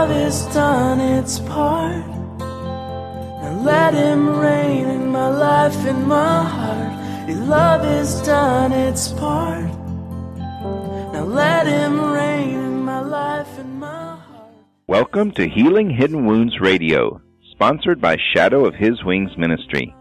love has done its part. Now let him reign in my life, in my heart. Your love has done its part. Now let him reign in my life, in my heart. Welcome to Healing Hidden Wounds Radio, sponsored by Shadow of His Wings Ministry.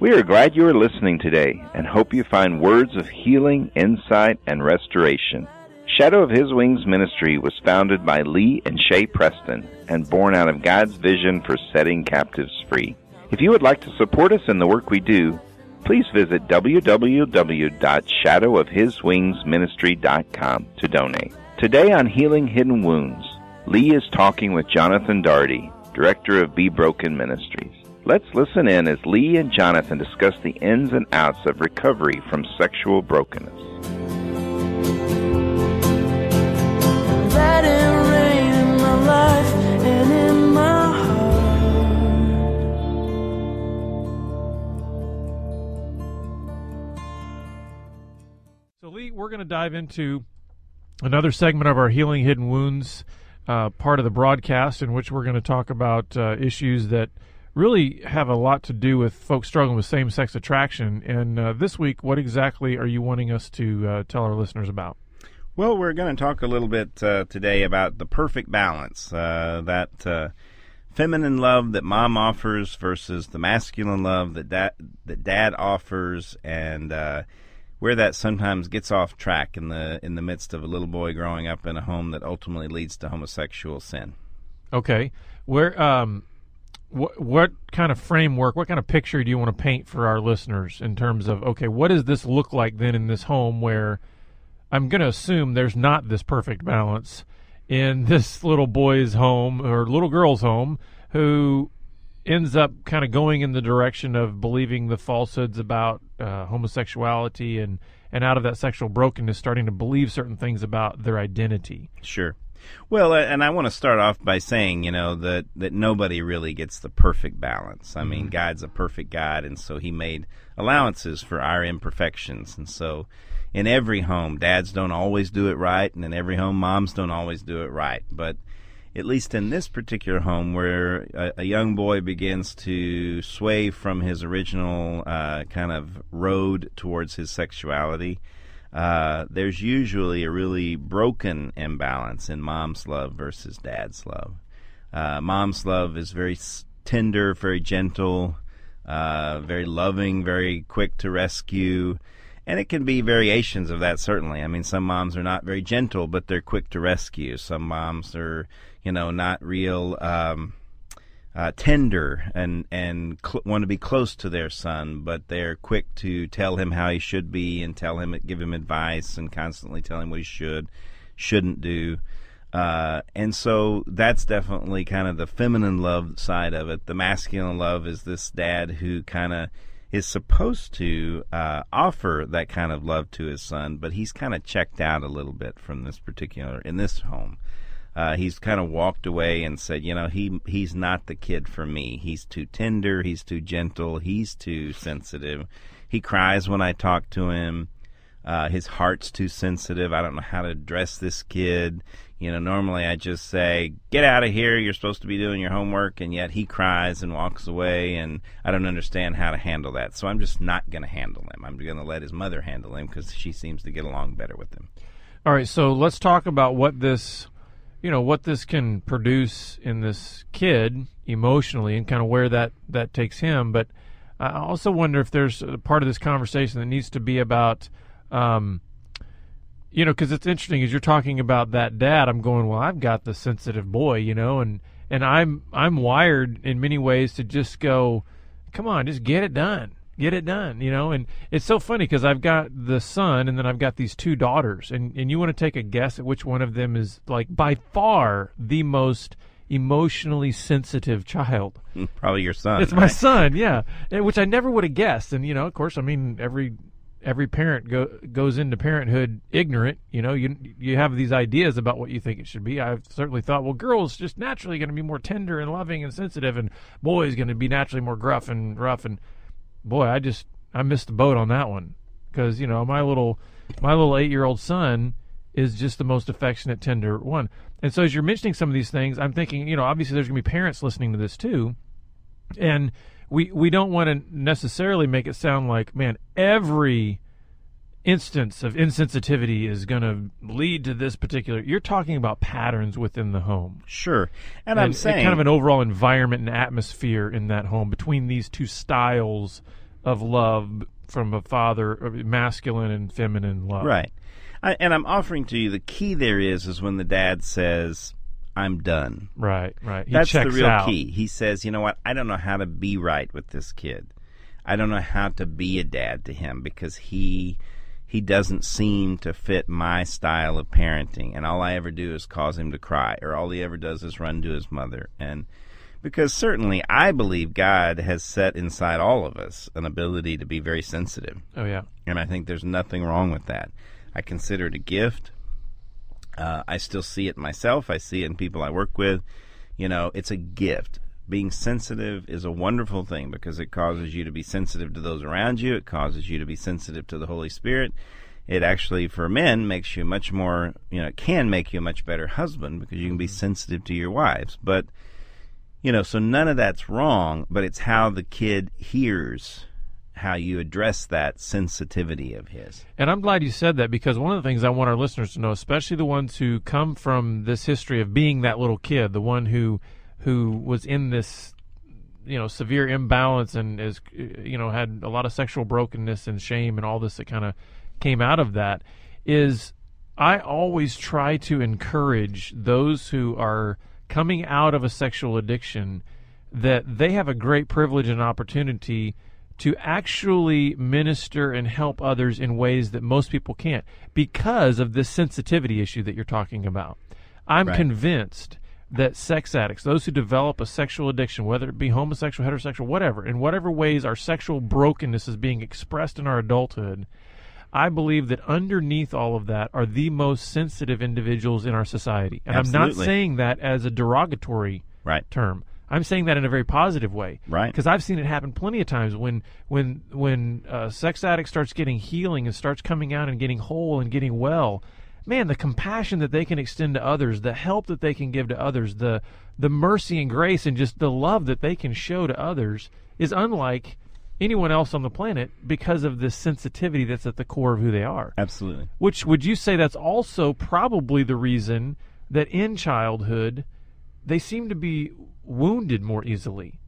We are glad you are listening today and hope you find words of healing, insight, and restoration. Shadow of His Wings Ministry was founded by Lee and Shay Preston and born out of God's vision for setting captives free. If you would like to support us in the work we do, please visit www.shadowofhiswingsministry.com to donate. Today on Healing Hidden Wounds, Lee is talking with Jonathan Daugherty, director of Be Broken Ministries. Let's listen in as Lee and Jonathan discuss the ins and outs of recovery from sexual brokenness. We're going to dive into another segment of our Healing Hidden Wounds uh, part of the broadcast, in which we're going to talk about uh, issues that really have a lot to do with folks struggling with same sex attraction. And uh, this week, what exactly are you wanting us to uh, tell our listeners about? Well, we're going to talk a little bit uh, today about the perfect balance uh, that feminine love that mom offers versus the masculine love that dad, that dad offers, and uh, where that sometimes gets off track in the in the midst of a little boy growing up in a home that ultimately leads to homosexual sin. Okay, where um, what what kind of framework, what kind of picture do you want to paint for our listeners in terms of okay, what does this look like then in this home where I'm going to assume there's not this perfect balance in this little boy's home or little girl's home who ends up kind of going in the direction of believing the falsehoods about uh, homosexuality and and out of that sexual brokenness starting to believe certain things about their identity. Sure. Well, and I want to start off by saying, you know, that that nobody really gets the perfect balance. I mean, God's a perfect God, and so He made allowances for our imperfections, and so in every home, dads don't always do it right, and in every home, moms don't always do it right. But at least in this particular home, where a, a young boy begins to sway from his original uh, kind of road towards his sexuality, uh, there's usually a really broken imbalance in mom's love versus dad's love. Uh, mom's love is very tender, very gentle, uh, very loving, very quick to rescue. And it can be variations of that, certainly. I mean, some moms are not very gentle, but they're quick to rescue. Some moms are, you know, not real um, uh, tender and and cl- want to be close to their son, but they're quick to tell him how he should be and tell him, give him advice, and constantly tell him what he should, shouldn't do. Uh, and so that's definitely kind of the feminine love side of it. The masculine love is this dad who kind of is supposed to uh, offer that kind of love to his son, but he's kind of checked out a little bit from this particular in this home. Uh, he's kind of walked away and said, you know, he he's not the kid for me. He's too tender. He's too gentle. He's too sensitive. He cries when I talk to him. Uh, his heart's too sensitive. I don't know how to address this kid. You know, normally I just say, get out of here. You're supposed to be doing your homework. And yet he cries and walks away. And I don't understand how to handle that. So I'm just not going to handle him. I'm going to let his mother handle him because she seems to get along better with him. All right, so let's talk about what this, you know, what this can produce in this kid emotionally, and kind of where that that takes him. But I also wonder if there's a part of this conversation that needs to be about, um, you know, because it's interesting as you're talking about that dad. I'm going, well, I've got the sensitive boy, you know, and and I'm I'm wired in many ways to just go, come on, just get it done get it done you know and it's so funny because i've got the son and then i've got these two daughters and and you want to take a guess at which one of them is like by far the most emotionally sensitive child Probably your son. it's my son yeah which i never would have guessed and you know of course i mean every every parent go, goes into parenthood ignorant you know you you have these ideas about what you think it should be. I've certainly thought well girls just naturally going to be more tender and loving and sensitive and boys going to be naturally more gruff and rough and boy, I just I missed the boat on that one. Because you know my little my little eight year old son is just the most affectionate, tender one. And so as you're mentioning some of these things, I'm thinking, you know, obviously there's going to be parents listening to this too, and we we don't want to necessarily make it sound like, man, every instance of insensitivity is going to lead to this particular. You're talking about patterns within the home. Sure, and, I'm saying kind of an overall environment and atmosphere in that home between these two styles of love from a father, uh, masculine and feminine love. right. I, and I'm offering to you the key there is is when the dad says, "I'm done." Right, right. He That's the real out. key. He says, "You know what? I don't know how to be right with this kid. I don't know how to be a dad to him because he." He doesn't seem to fit my style of parenting, and all I ever do is cause him to cry, or all he ever does is run to his mother. And because certainly I believe God has set inside all of us an ability to be very sensitive. Oh yeah. And I think there's nothing wrong with that. I consider it a gift. Uh, I still see it myself. I see it in people I work with. You know, it's a gift. Being sensitive is a wonderful thing because it causes you to be sensitive to those around you. It causes you to be sensitive to the Holy Spirit. It actually, for men, makes you much more, you know, it can make you a much better husband because you can be sensitive to your wives. But, you know, so none of that's wrong, but it's how the kid hears how you address that sensitivity of his. And I'm glad you said that because one of the things I want our listeners to know, especially the ones who come from this history of being that little kid, the one who who was in this you know severe imbalance and is you know had a lot of sexual brokenness and shame and all this that kind of came out of that is I always try to encourage those who are coming out of a sexual addiction that they have a great privilege and opportunity to actually minister and help others in ways that most people can't because of this sensitivity issue that you're talking about. I'm Right. convinced that sex addicts, those who develop a sexual addiction, whether it be homosexual, heterosexual, whatever, in whatever ways our sexual brokenness is being expressed in our adulthood, I believe that underneath all of that are the most sensitive individuals in our society. And I'm not saying that as a derogatory Right. term. I'm saying that in a very positive way, Right. Because I've seen it happen plenty of times when when when a sex addict starts getting healing and starts coming out and getting whole and getting well. Man, the compassion that they can extend to others, the help that they can give to others, the the mercy and grace and just the love that they can show to others is unlike anyone else on the planet because of this sensitivity that's at the core of who they are. Absolutely. Which would you say that's also probably the reason that in childhood they seem to be wounded more easily?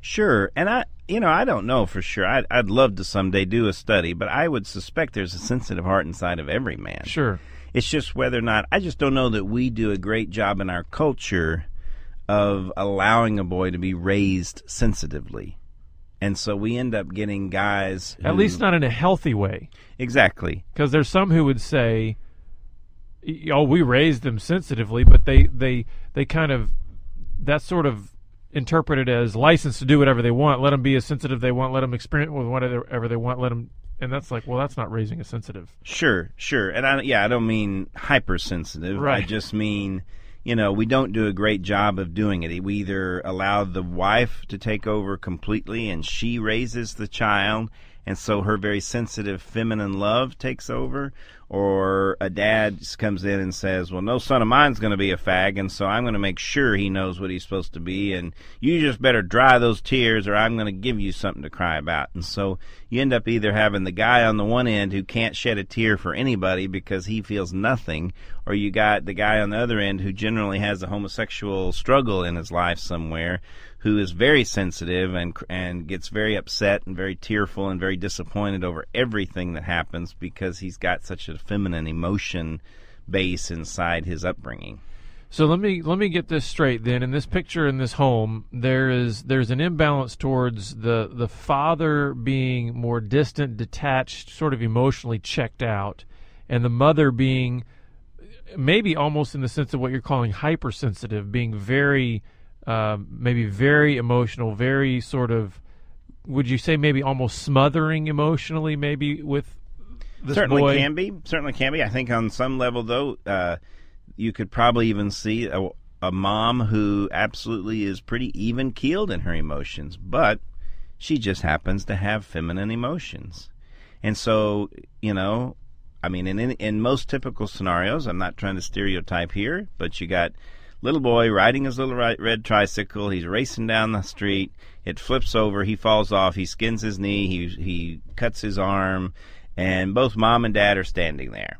Sure. And I, you know, I don't know for sure. I'd, I'd love to someday do a study, but I would suspect there's a sensitive heart inside of every man. Sure. It's just whether or not, I just don't know that we do a great job in our culture of allowing a boy to be raised sensitively. And so we end up getting guys. At least not in a healthy way. Exactly. Because there's some who would say, "Oh, we raised them sensitively," but they they they kind of that's sort of interpreted as license to do whatever they want. Let them be as sensitive they want. Let them experience with whatever they want. Let them, and that's like, well, that's not raising a sensitive. Sure, sure. And I, yeah, I don't mean hypersensitive. I Right. just mean, you know, we don't do a great job of doing it. We either allow the wife to take over completely and she raises the child, and so her very sensitive feminine love takes over, or a dad comes in and says, "Well, no son of mine's going to be a fag, and so I'm going to make sure he knows what he's supposed to be, and you just better dry those tears, or I'm going to give you something to cry about." And so you end up either having the guy on the one end who can't shed a tear for anybody because he feels nothing, or you got the guy on the other end who generally has a homosexual struggle in his life somewhere, who is very sensitive and and gets very upset and very tearful and very disappointed over everything that happens because he's got such a feminine emotion base inside his upbringing. So let me let me get this straight then. In this picture in this home, there is there's an imbalance towards the the father being more distant, detached, sort of emotionally checked out, and the mother being maybe almost in the sense of what you're calling hypersensitive, being very uh, maybe very emotional, very sort of would you say maybe almost smothering emotionally, maybe with this certainly boy? can be. Certainly can be. I think on some level, though, uh, you could probably even see a, a mom who absolutely is pretty even keeled in her emotions, but she just happens to have feminine emotions. And so, you know, I mean, in, in in most typical scenarios, I'm not trying to stereotype here, but you got little boy riding his little ri- red tricycle. He's racing down the street. It flips over. He falls off. He skins his knee. He he cuts his arm, and both mom and dad are standing there.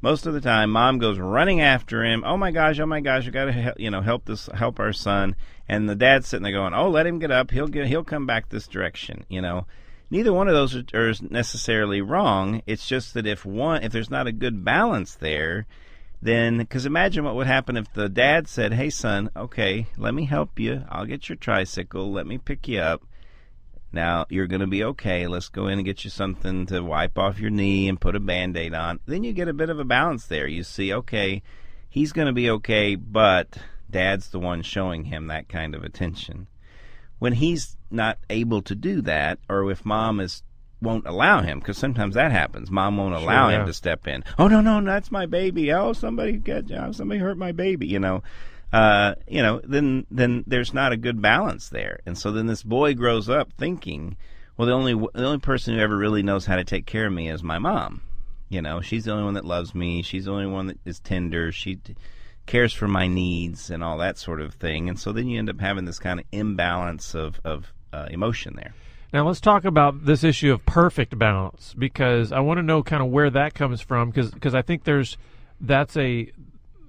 Most of the time, mom goes running after him. Oh my gosh! Oh my gosh! You got to help, you know help this help our son. And the dad's sitting there going, "Oh, let him get up. He'll get he'll come back this direction." You know neither one of those are, necessarily wrong. It's just that if one, if there's not a good balance there, then because imagine what would happen if the dad said, "Hey, son, okay, let me help you. I'll get your tricycle. Let me pick you up." Now you're going to be okay. Let's go in and get you something to wipe off your knee and put a band aid on. Then you get a bit of a balance there. You see, okay, he's going to be okay, but dad's the one showing him that kind of attention when he's not able to do that, or if mom is won't allow him, because sometimes that happens. Mom won't allow sure, yeah. him to step in. Oh no, no, that's my baby. Oh, somebody get, oh, somebody hurt my baby. You know, uh, you know, then then there's not a good balance there, and so then this boy grows up thinking, well, the only the only person who ever really knows how to take care of me is my mom. You know, she's the only one that loves me. She's the only one that is tender. She cares for my needs and all that sort of thing. And so then you end up having this kind of imbalance of, of uh, emotion there. Now let's talk about this issue of perfect balance because I want to know kind of where that comes from because because I think there's that's a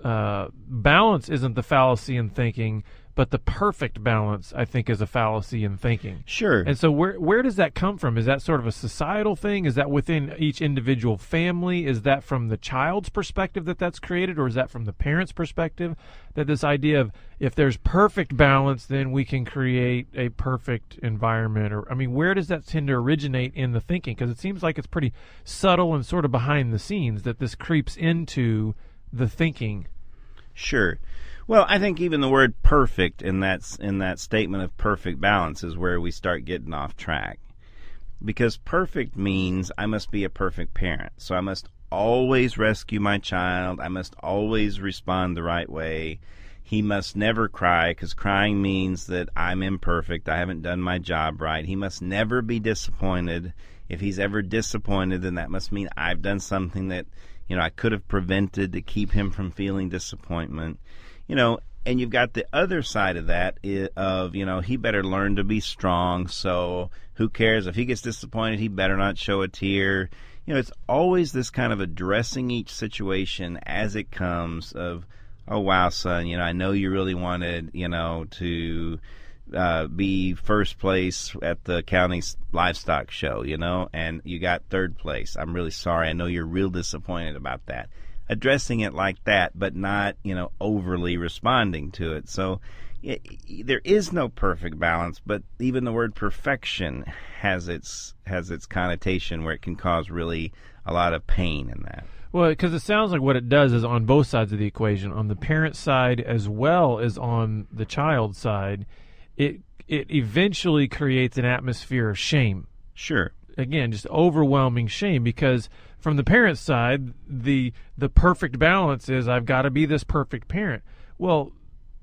uh, balance isn't the fallacy in thinking but the perfect balance I think is a fallacy in thinking. Sure. And so where where does that come from? Is that sort of a societal thing? Is that within each individual family? Is that from the child's perspective that that's created or is that from the parent's perspective that this idea of if there's perfect balance then we can create a perfect environment or I mean where does that tend to originate in the thinking because it seems like it's pretty subtle and sort of behind the scenes that this creeps into the thinking. Sure. Well, I think even the word perfect in that in that statement of perfect balance is where we start getting off track. Because perfect means I must be a perfect parent. So I must always rescue my child. I must always respond the right way. He must never cry because crying means that I'm imperfect. I haven't done my job right. He must never be disappointed. If he's ever disappointed, then that must mean I've done something that, you know, I could have prevented to keep him from feeling disappointment you know, and you've got the other side of that of you know he better learn to be strong. So who cares if he gets disappointed? He better not show a tear. You know, it's always this kind of addressing each situation as it comes. Of oh wow, son, you know I know you really wanted you know to uh, be first place at the county livestock show, you know, and you got third place. I'm really sorry. I know you're real disappointed about that addressing it like that, but not you know overly responding to it. So it, there is no perfect balance, but even the word perfection has its has its connotation where it can cause really a lot of pain in that. Well, because it sounds like what it does is on both sides of the equation, on the parent side as well as on the child side, it it eventually creates an atmosphere of shame. Sure. Again, just overwhelming shame because from the parent side, the the perfect balance is I've got to be this perfect parent. Well,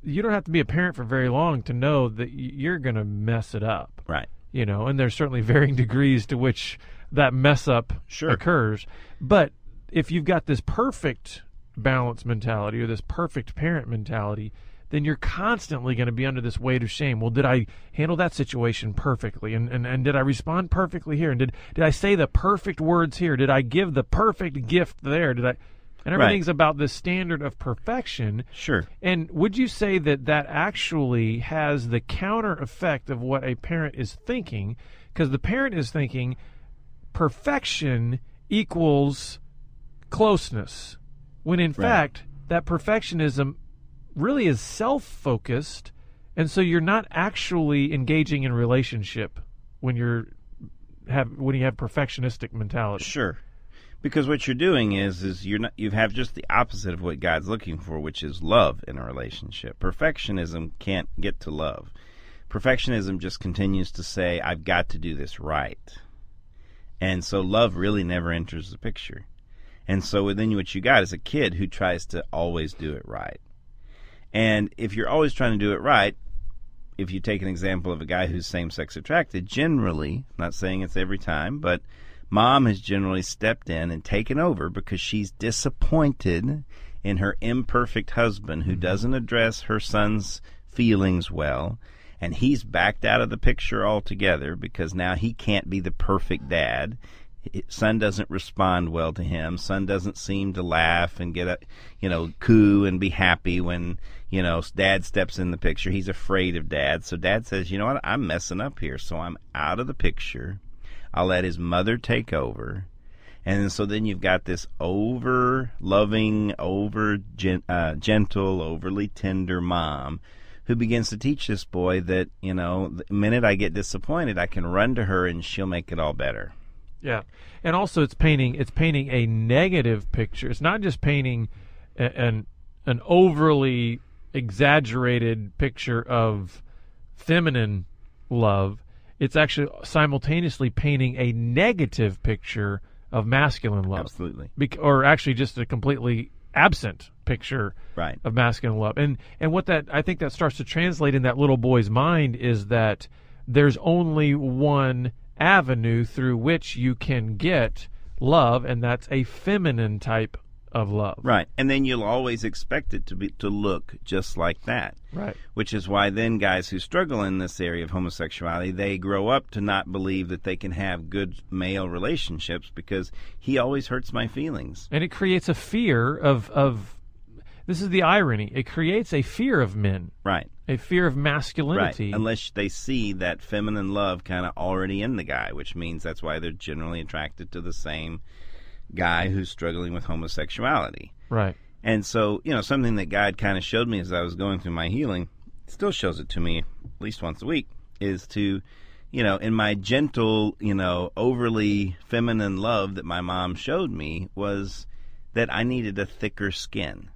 you don't have to be a parent for very long to know that you're going to mess it up. Right. You know, and there's certainly varying degrees to which that mess up sure. occurs. But if you've got this perfect balance mentality or this perfect parent mentality, then you're constantly going to be under this weight of shame. Well, did I handle that situation perfectly? And, and, and did I respond perfectly here? And did, did I say the perfect words here? Did I give the perfect gift there? Did I? And everything's right. about this standard of perfection. Sure. And would you say that that actually has the counter effect of what a parent is thinking? Because the parent is thinking perfection equals closeness, when in right. fact, that perfectionism really is self-focused and so you're not actually engaging in relationship when you're have when you have perfectionistic mentality. Sure. Because what you're doing is is you're not you have just the opposite of what God's looking for, which is love in a relationship. Perfectionism can't get to love. Perfectionism just continues to say I've got to do this right. And so love really never enters the picture. And so then what you got is a kid who tries to always do it right. And if you're always trying to do it right, if you take an example of a guy who's same sex attracted, generally, not saying it's every time, but Mom has generally stepped in and taken over because she's disappointed in her imperfect husband who mm-hmm. doesn't address her son's feelings well. And he's backed out of the picture altogether because now he can't be the perfect dad. Son doesn't respond well to him. Son doesn't seem to laugh and get a, you know, coo and be happy when, you know, dad steps in the picture. He's afraid of dad. So dad says, you know what? I'm messing up here. So I'm out of the picture. I'll let his mother take over. And so then you've got this over loving, over gen- uh, gentle, overly tender mom who begins to teach this boy that, you know, the minute I get disappointed, I can run to her and she'll make it all better. Yeah. And also it's painting it's painting a negative picture. It's not just painting a, an an overly exaggerated picture of feminine love. It's actually simultaneously painting a negative picture of masculine love. Absolutely. Bec- or actually just a completely absent picture Right. of masculine love. And and what that I think that starts to translate in that little boy's mind is that there's only one avenue through which you can get love and that's a feminine type of love. Right. And then you'll always expect it to be to look just like that. Right. Which is why then guys who struggle in this area of homosexuality, they grow up to not believe that they can have good male relationships because he always hurts my feelings. And it creates a fear of of this is the irony. It creates a fear of men, Right. A fear of Right. masculinity. Unless they see that feminine love kind of already in the guy, which means that's why they're generally attracted to the same guy who's struggling with homosexuality. right. And so, you know, something that God kind of showed me as I was going through my healing, still shows it to me at least once a week, is to, you know, in my gentle, you know, overly feminine love that my mom showed me was that I needed a thicker skin,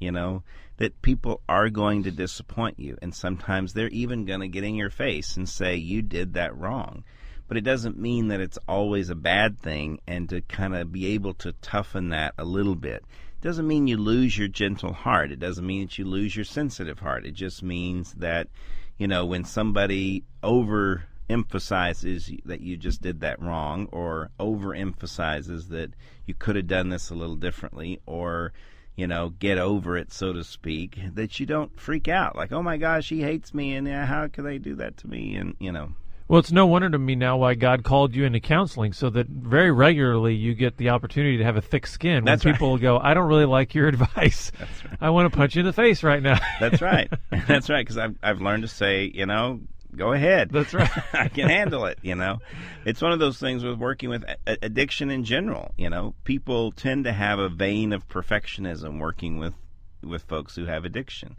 you know, that people are going to disappoint you. And sometimes they're even going to get in your face and say, you did that wrong. But it doesn't mean that it's always a bad thing and to kind of be able to toughen that a little bit doesn't mean you lose your gentle heart. It doesn't mean that you lose your sensitive heart. It just means that, you know, when somebody over emphasizes that you just did that wrong or over emphasizes that you could have done this a little differently or you know get over it so to speak that you don't freak out like oh my gosh he hates me and uh, how could they do that to me and you know Well, it's no wonder to me now why God called you into counseling, so that very regularly you get the opportunity to have a thick skin. That's when right. people go, "I don't really like your advice. I want to punch you in the face right now." that's right that's right because I've, I've learned to say you know go ahead That's right. I can handle it. You know, it's one of those things with working with addiction in general. You know, people tend to have a vein of perfectionism working with with folks who have addiction,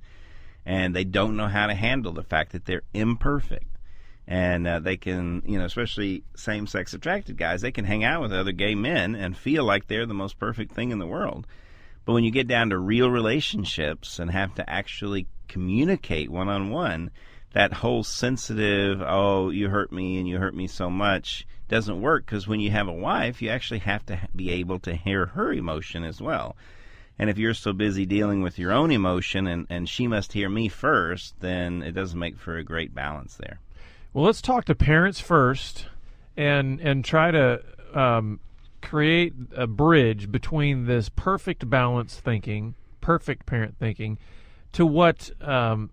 and they don't know how to handle the fact that they're imperfect. And uh, they can, you know, especially same sex attracted guys, they can hang out with other gay men and feel like they're the most perfect thing in the world. But when you get down to real relationships and have to actually communicate one on one, that whole sensitive, oh, you hurt me and you hurt me so much doesn't work because when you have a wife, you actually have to be able to hear her emotion as well. And if you're so busy dealing with your own emotion and, and she must hear me first, then it doesn't make for a great balance there. Well, let's talk to parents first, and and try to um, create a bridge between this perfect balance thinking, perfect parent thinking, to what um,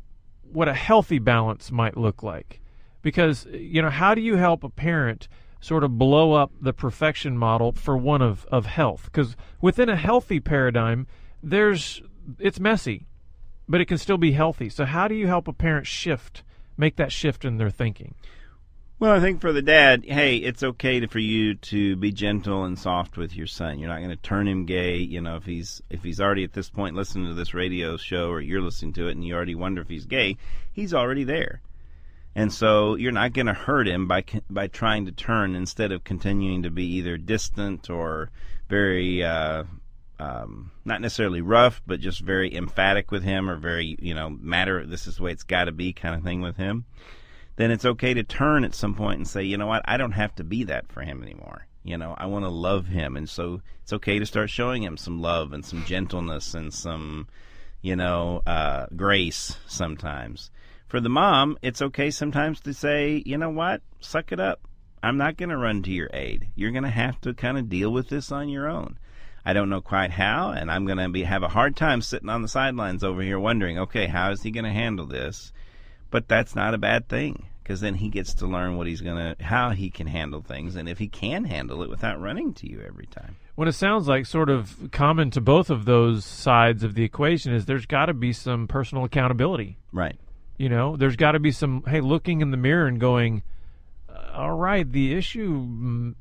what a healthy balance might look like. Because you know, how do you help a parent sort of blow up the perfection model for one of of health? Because within a healthy paradigm, there's it's messy, but it can still be healthy. So how do you help a parent shift? make that shift in their thinking. Well, I think for the dad, hey, it's okay to, for you to be gentle and soft with your son. You're not going to turn him gay. You know, if he's if he's already at this point listening to this radio show, or you're listening to it, and you already wonder if he's gay, he's already there. And so you're not going to hurt him by by trying to turn instead of continuing to be either distant or very uh, um, not necessarily rough, but just very emphatic with him, or very you know matter. This is the way it's got to be, kind of thing with him. Then it's okay to turn at some point and say, you know what, I don't have to be that for him anymore. You know, I want to love him, and so it's okay to start showing him some love and some gentleness and some, you know, uh, grace sometimes. For the mom, it's okay sometimes to say, you know what, suck it up. I'm not going to run to your aid. You're going to have to kind of deal with this on your own. I don't know quite how, and I'm going to be have a hard time sitting on the sidelines over here wondering, okay, how is he going to handle this? But that's not a bad thing because then he gets to learn what he's to how he can handle things and if he can handle it without running to you every time. What it sounds like sort of common to both of those sides of the equation is there's got to be some personal accountability. Right. You know, there's got to be some hey, looking in the mirror and going, all right, the issue mm,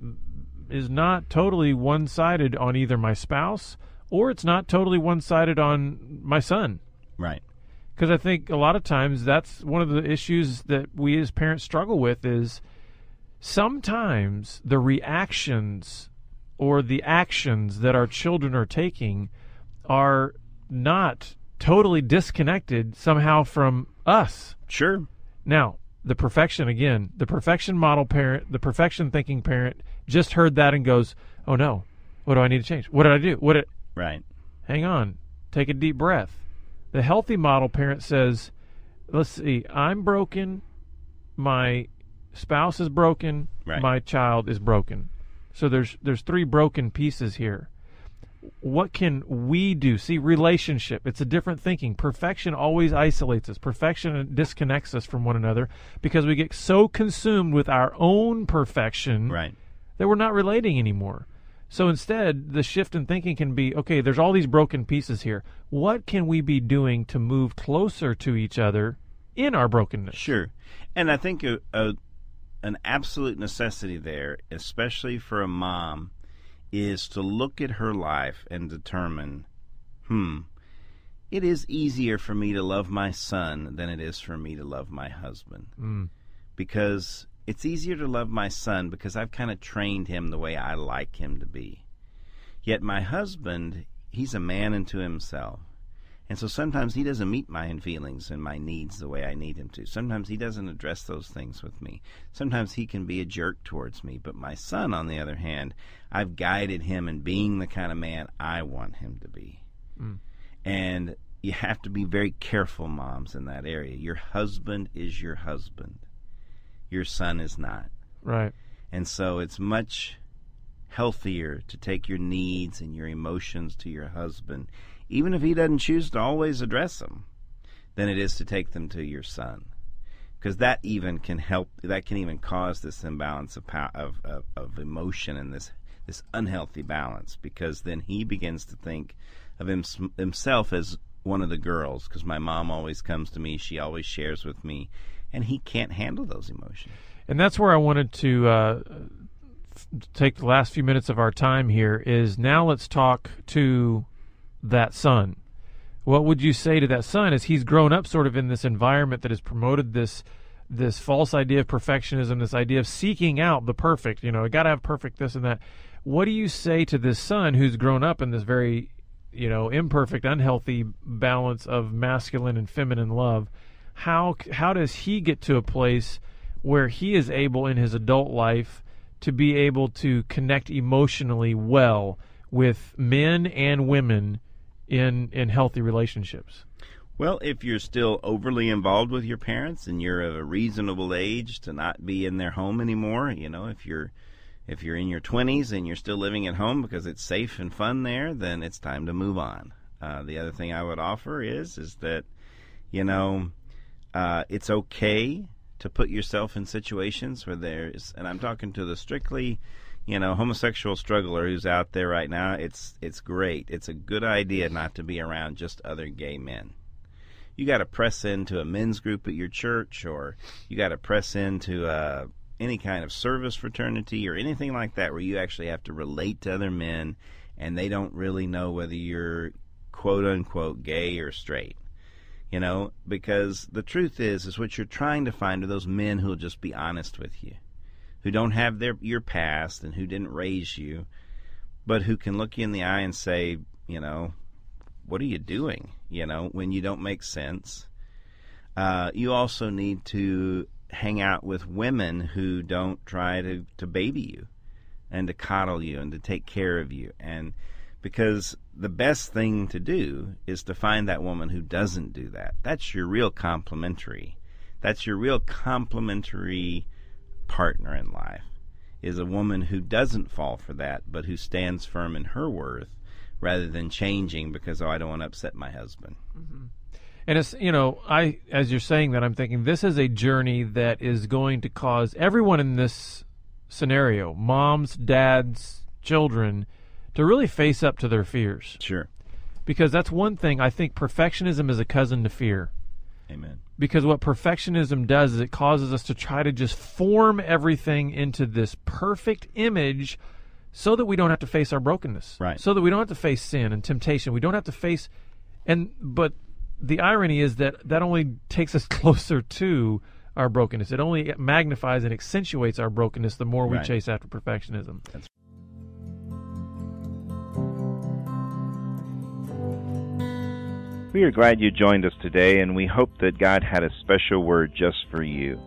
is not totally one sided on either my spouse or it's not totally one sided on my son. Right. Because I think a lot of times that's one of the issues that we as parents struggle with is sometimes the reactions or the actions that our children are taking are not totally disconnected somehow from us. Sure. Now, the perfection again, the perfection model parent, the perfection thinking parent just heard that and goes, "Oh no, what do I need to change? What did I do? What did?" Right. Hang on, take a deep breath. The healthy model parent says, "Let's see, I'm broken, my spouse is broken, Right. my child is broken. So there's there's three broken pieces here. What can we do? See, relationship, it's a different thinking. Perfection always isolates us. Perfection disconnects us from one another because we get so consumed with our own perfection Right. that we're not relating anymore. So instead, the shift in thinking can be okay, there's all these broken pieces here. What can we be doing to move closer to each other in our brokenness? Sure. And I think a, a an absolute necessity there, especially for a mom, is to look at her life and determine, hmm, it is easier for me to love my son than it is for me to love my husband. Mm. Because it's easier to love my son because I've kind of trained him the way I like him to be. Yet my husband, he's a man unto himself. And so sometimes he doesn't meet my feelings and my needs the way I need him to. Sometimes he doesn't address those things with me. Sometimes he can be a jerk towards me. But my son, on the other hand, I've guided him in being the kind of man I want him to be. Mm. And you have to be very careful, moms, in that area. Your husband is your husband, your son is not. Right. And so it's much healthier to take your needs and your emotions to your husband, even if he doesn't choose to always address them, than it is to take them to your son. Because that even can help, that can even cause this imbalance of, pow- of, of, of emotion and this, this unhealthy balance. Because then he begins to think of him, himself as one of the girls. Because my mom always comes to me, she always shares with me, and he can't handle those emotions. And that's where I wanted to uh, take the last few minutes of our time here is now let's talk to that son. What would you say to that son as he's grown up sort of in this environment that has promoted this this false idea of perfectionism, this idea of seeking out the perfect, you know, got to have perfect this and that. What do you say to this son who's grown up in this very, you know, imperfect, unhealthy balance of masculine and feminine love? How how does he get to a place where he is able in his adult life to be able to connect emotionally well with men and women in in healthy relationships? Well, if you're still overly involved with your parents and you're of a reasonable age to not be in their home anymore, you know, if you're if you're in your 20s and you're still living at home because it's safe and fun there, then it's time to move on. Uh, the other thing I would offer is is that you know uh, it's okay to put yourself in situations where there's, and I'm talking to the strictly you know homosexual struggler who's out there right now it's it's great. It's a good idea not to be around just other gay men. You got to press into a men's group at your church or you got to press into uh, any kind of service fraternity or anything like that where you actually have to relate to other men and they don't really know whether you're quote unquote gay or straight you know because the truth is is what you're trying to find are those men who'll just be honest with you who don't have their your past and who didn't raise you, but who can look you in the eye and say, you know, what are you doing? You know, when you don't make sense. Uh, you also need to hang out with women who don't try to, to baby you and to coddle you and to take care of you. And because the best thing to do is to find that woman who doesn't do that. That's your real complementary. That's your real complementary partner in life. is a woman who doesn't fall for that, but who stands firm in her worth rather than changing because oh I don't want to upset my husband. Mm-hmm. And it's you know I as you're saying that I'm thinking this is a journey that is going to cause everyone in this scenario, moms, dads, children, to really face up to their fears. Sure. Because that's one thing I think perfectionism is a cousin to fear. Amen. Because what perfectionism does is it causes us to try to just form everything into this perfect image so that we don't have to face our brokenness. Right. So that we don't have to face sin and temptation. We don't have to face and but the irony is that that only takes us closer to our brokenness. It only magnifies and accentuates our brokenness the more we Right. chase after perfectionism. That's We are glad you joined us today, and we hope that God had a special word just for you.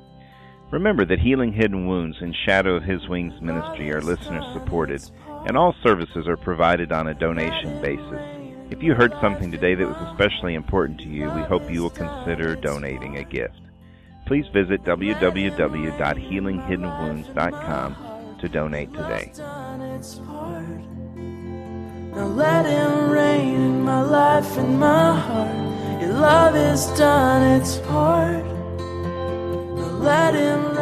Remember that Healing Hidden Wounds and Shadow of His Wings ministry are listener supported, and all services are provided on a donation basis. If you heard something today that was especially important to you, we hope you will consider donating a gift. Please visit www.healinghiddenwounds.com to donate today. Reign my life and my heart. Your love has done its part. Now let him